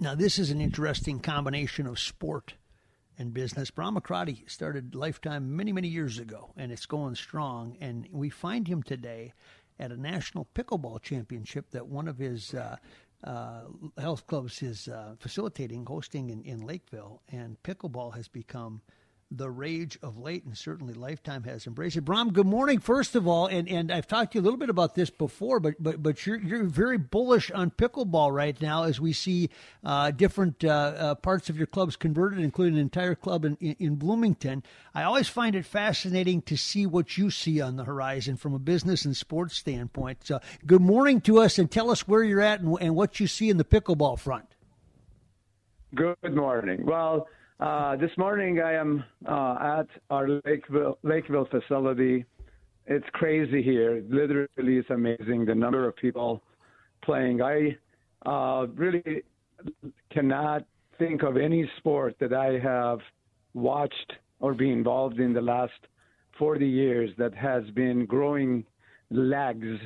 Now, this is an interesting combination of sport and business. Bahram Akradi started Lifetime many, many years ago, and it's going strong. And we find him today at a national pickleball championship that one of his uh, uh, health clubs is uh, facilitating, hosting in, in Lakeville. And pickleball has become – the rage of late, and certainly Lifetime has embraced it. Bahram, good morning, first of all, and, and I've talked to you a little bit about this before, but but but you're you're very bullish on pickleball right now as we see uh, different uh, uh, parts of your clubs converted, including an entire club in, in, in Bloomington. I always find it fascinating to see what you see on the horizon from a business and sports standpoint. So, good morning to us, and tell us where you're at and, and what you see in the pickleball front. Good morning. Well uh, this morning I am uh, at our Lakeville, Lakeville facility. It's crazy here. Literally, it's amazing the number of people playing. I uh, really cannot think of any sport that I have watched or been involved in the last 40 years that has been growing legs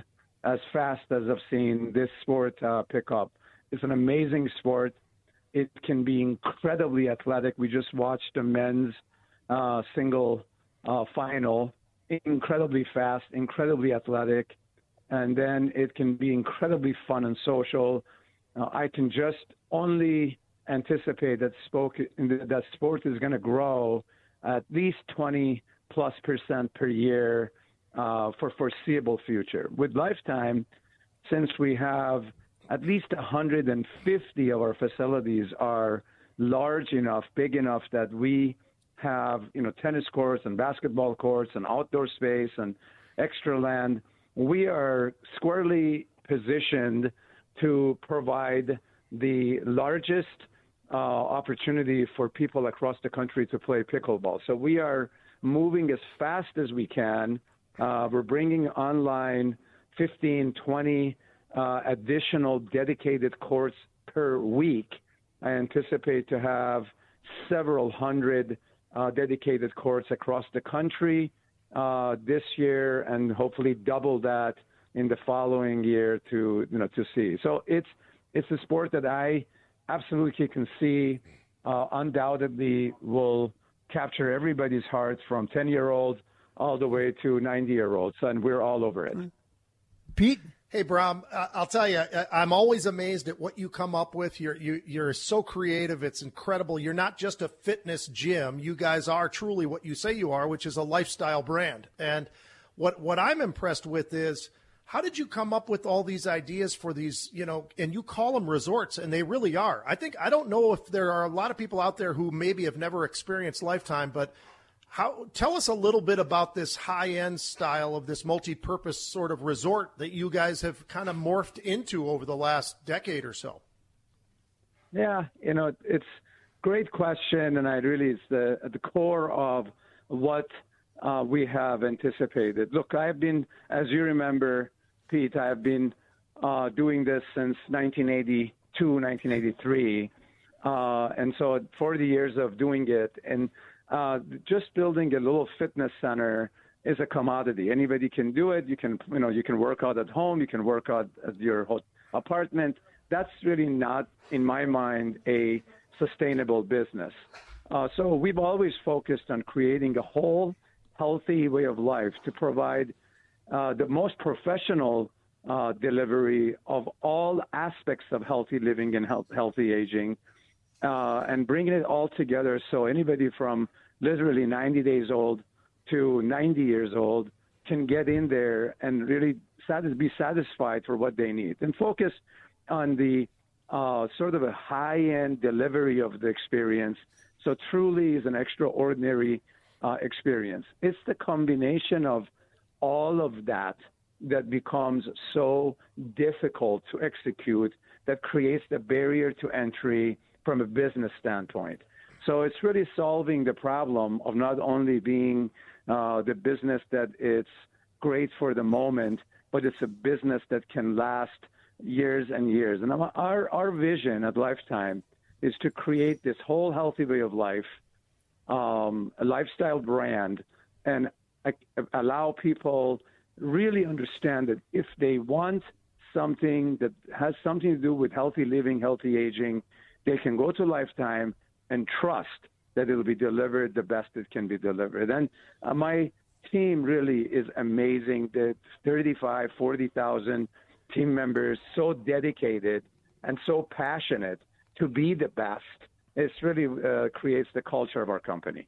as fast as I've seen this sport uh, pick up. It's an amazing sport. It can be incredibly athletic. We just watched a men's uh, single uh, final, incredibly fast, incredibly athletic, and then it can be incredibly fun and social. Uh, I can just only anticipate that, spoke, that sport is going to grow at least 20 plus percent per year uh, for foreseeable future. With Lifetime, since we have at least 150 of our facilities are large enough, big enough that we have, you know, tennis courts and basketball courts and outdoor space and extra land. We are squarely positioned to provide the largest uh, opportunity for people across the country to play pickleball. So we are moving as fast as we can. Uh, we're bringing online 15, 20 uh, additional dedicated courts per week. I anticipate to have several hundred uh, dedicated courts across the country uh, this year, and hopefully double that in the following year to you know to see. So it's it's a sport that I absolutely can see uh, undoubtedly will capture everybody's hearts from 10 year olds all the way to 90 year olds, and we're all over it. Pete, Hey, Bahram, uh, I'll tell you, uh, I'm always amazed at what you come up with. You're you, you're so creative; it's incredible. You're not just a fitness gym. You guys are truly what you say you are, which is a lifestyle brand. And what what I'm impressed with is how did you come up with all these ideas for these? You know, and you call them resorts, and they really are. I think I don't know if there are a lot of people out there who maybe have never experienced Lifetime, but how tell us a little bit about this high-end style of this multi-purpose sort of resort that you guys have kind of morphed into over the last decade or so. Yeah, you know, it's great question, and I really is the at the core of what uh, we have anticipated. Look, I have been, as you remember, Pete, I have been uh, doing this since 1982, 1983, uh, and so 40 years of doing it, and uh, just building a little fitness center is a commodity. Anybody can do it. You can, you know, you can work out at home. You can work out at your apartment. That's really not, in my mind, a sustainable business. Uh, so we've always focused on creating a whole, healthy way of life to provide uh, the most professional uh, delivery of all aspects of healthy living and health, healthy aging, uh, and bringing it all together so anybody from literally 90 days old to 90 years old can get in there and really be satisfied for what they need and focus on the uh, sort of a high-end delivery of the experience. So truly is an extraordinary uh, experience. It's the combination of all of that that becomes so difficult to execute that creates the barrier to entry from a business standpoint. So it's really solving the problem of not only being uh, the business that it's great for the moment, but it's a business that can last years and years. And our our vision at Lifetime is to create this whole healthy way of life, um, a lifestyle brand, and uh, allow people really understand that if they want something that has something to do with healthy living, healthy aging, they can go to Lifetime and trust that it'll be delivered the best it can be delivered. And uh, my team really is amazing. The 35, 40,000 team members so dedicated and so passionate to be the best. It really uh, creates the culture of our company.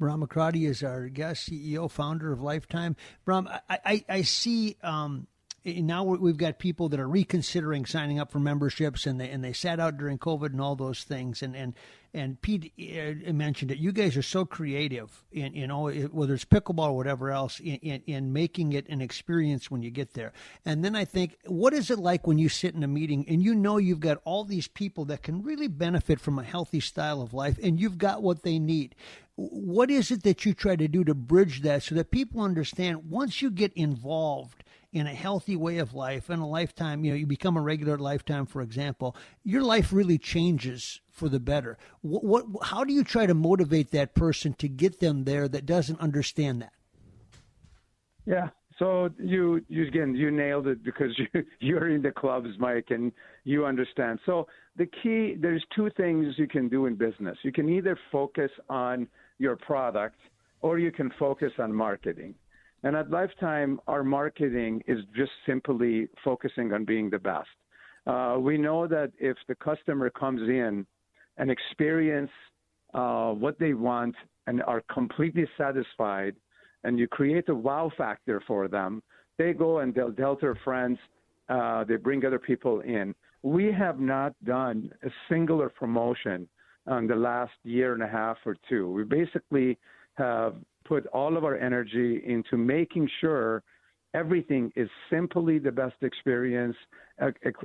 Bahram Akradi is our guest, CEO, founder of Lifetime. Bahram, I, I, I see um, now we've got people that are reconsidering signing up for memberships, and they and they sat out during COVID and all those things. And and and Pete uh, mentioned it. You guys are so creative in you know whether it's pickleball or whatever else in, in, in making it an experience when you get there. And then I think, what is it like when you sit in a meeting and you know you've got all these people that can really benefit from a healthy style of life, and you've got what they need what is it that you try to do to bridge that so that people understand once you get involved in a healthy way of life and a lifetime, you know, you become a regular lifetime, for example, your life really changes for the better. What, what, how do you try to motivate that person to get them there that doesn't understand that? Yeah. So you, you again, you nailed it because you, you're in the clubs, Mike, and you understand. So the key, there's two things you can do in business. You can either focus on your product or you can focus on marketing. And at Lifetime, our marketing is just simply focusing on being the best. Uh, we know that if the customer comes in and experience uh, what they want and are completely satisfied, and you create a wow factor for them, they go and they'll tell their friends, uh, they bring other people in. We have not done a singular promotion on the last year and a half or two. We basically have put all of our energy into making sure everything is simply the best experience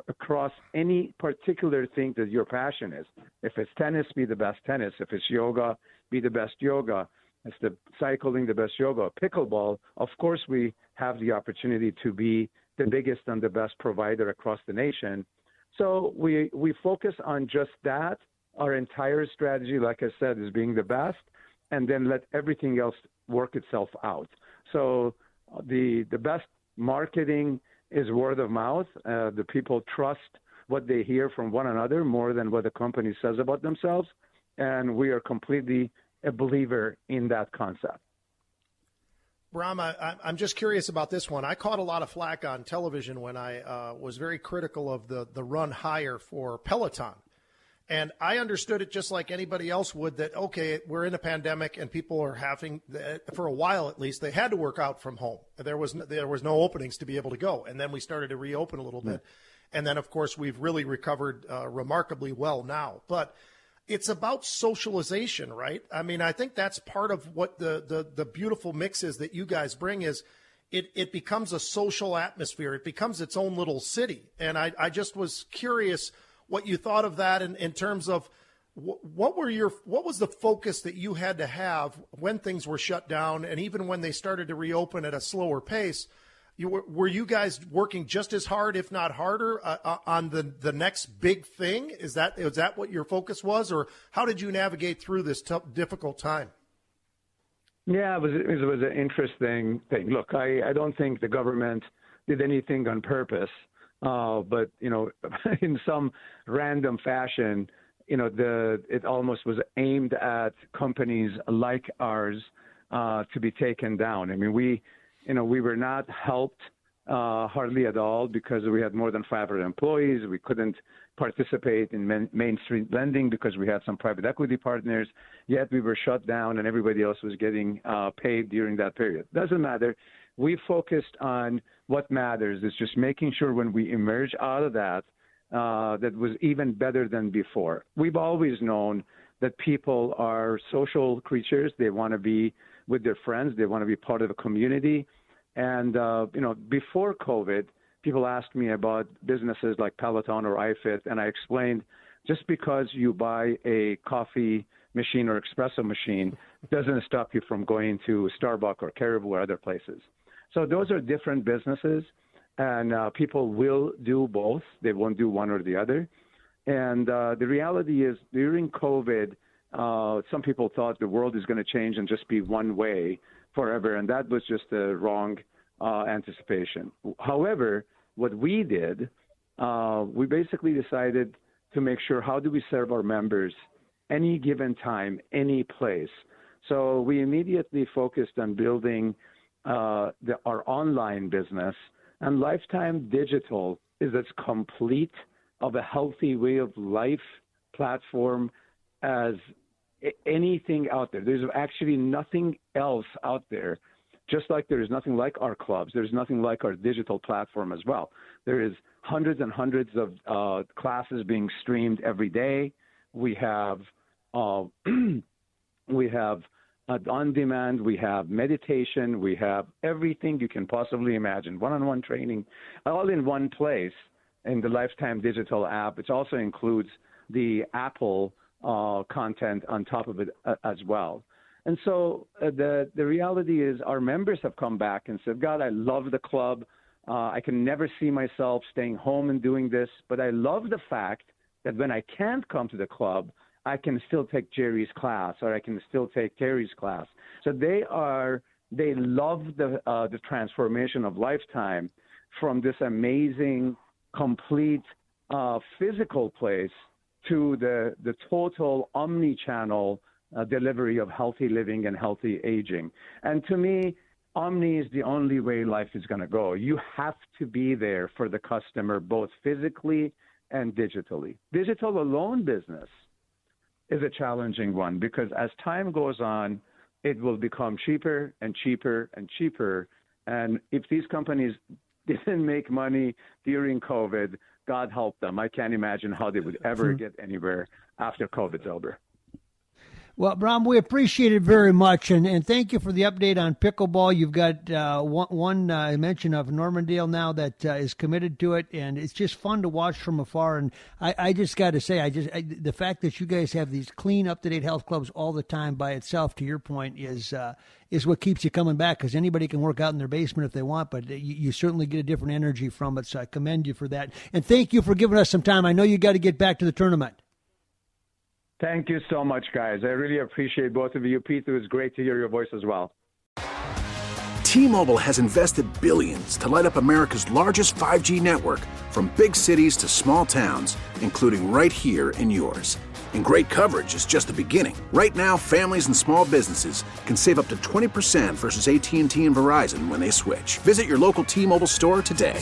across any particular thing that your passion is. If it's tennis, be the best tennis. If it's yoga, be the best yoga. If the cycling, the best yoga. Pickleball, of course, we have the opportunity to be the biggest and the best provider across the nation. So we we focus on just that. Our entire strategy, like I said, is being the best, and then let everything else work itself out. So uh, the the best marketing is word of mouth. Uh, the people trust what they hear from one another more than what the company says about themselves, and we are completely a believer in that concept. Bahram, I'm just curious about this one. I caught a lot of flack on television when I uh, was very critical of the, the run higher for Peloton. And I understood it just like anybody else would that, okay, we're in a pandemic and people are having, for a while at least, they had to work out from home. There was, no, there was no openings to be able to go. And then we started to reopen a little bit. And then, of course, we've really recovered uh, remarkably well now. But it's about socialization, right? I mean, I think that's part of what the, the, the beautiful mix is that you guys bring is it, it becomes a social atmosphere. It becomes its own little city. And I, I just was curious – what you thought of that in, in terms of what were your what was the focus that you had to have when things were shut down and even when they started to reopen at a slower pace? You were, were you guys working just as hard if not harder uh, uh, on the the next big thing? Is that is that what your focus was or how did you navigate through this tough, difficult time? Yeah it was it was an interesting thing. Look i i don't think the government did anything on purpose uh, but you know, in some random fashion, you know, the it almost was aimed at companies like ours uh, to be taken down. I mean, we, you know, we were not helped uh, hardly at all because we had more than 500 employees. We couldn't participate in main, lending because we had some private equity partners. Yet we were shut down, and everybody else was getting uh, paid during that period. Doesn't matter. We focused on what matters. Is just making sure when we emerge out of that, uh, that was even better than before. We've always known that people are social creatures. They want to be with their friends. They want to be part of a community. And uh, you know, before COVID, people asked me about businesses like Peloton or iFit, and I explained just because you buy a coffee machine or espresso machine doesn't stop you from going to Starbucks or Caribou or other places. So those are different businesses, and uh, people will do both. They won't do one or the other. And uh, the reality is, during COVID, uh, some people thought the world is going to change and just be one way forever, and that was just a wrong uh, anticipation. However, what we did, uh, we basically decided to make sure how do we serve our members any given time, any place. So we immediately focused on building uh, the, our online business, and Lifetime Digital is as complete of a healthy way of life platform as anything out there. There's actually nothing else out there. Just like there is nothing like our clubs, there's nothing like our digital platform as well. There is hundreds and hundreds of uh, classes being streamed every day. We have uh, we have uh, on demand, we have meditation, we have everything you can possibly imagine, one-on-one training, all in one place in the Lifetime Digital app, which also includes the Apple uh, content on top of it uh, as well. And so uh, the the reality is, our members have come back and said, "God, I love the club. Uh, I can never see myself staying home and doing this, but I love the fact that when I can't come to the club, I can still take Jerry's class or I can still take Terry's class." So they are they love the uh, the transformation of lifetime from this amazing, complete uh, physical place to the, the total omni-channel uh, delivery of healthy living and healthy aging. And to me, omni is the only way life is going to go. You have to be there for the customer, both physically and digitally. Digital alone business is a challenging one because as time goes on, it will become cheaper and cheaper and cheaper. And if these companies didn't make money during COVID, God help them. I can't imagine how they would ever hmm. get anywhere after COVID's over. Well, Bram, we appreciate it very much, and, and thank you for the update on pickleball. You've got uh, one, one uh, mention of Normandale now that uh, is committed to it, and it's just fun to watch from afar. And I, I just got to say, I just I, the fact that you guys have these clean, up to date health clubs all the time by itself, to your point, is uh, is what keeps you coming back. Because anybody can work out in their basement if they want, but you, you certainly get a different energy from it. So I commend you for that, and thank you for giving us some time. I know you got to get back to the tournament. Thank you so much, guys. I really appreciate both of you. Pete, it was great to hear your voice as well. T Mobile has invested billions to light up America's largest 5G network from big cities to small towns, including right here in yours. And great coverage is just the beginning. Right now, families and small businesses can save up to 20% versus AT&T and Verizon when they switch. Visit your local T-Mobile store today.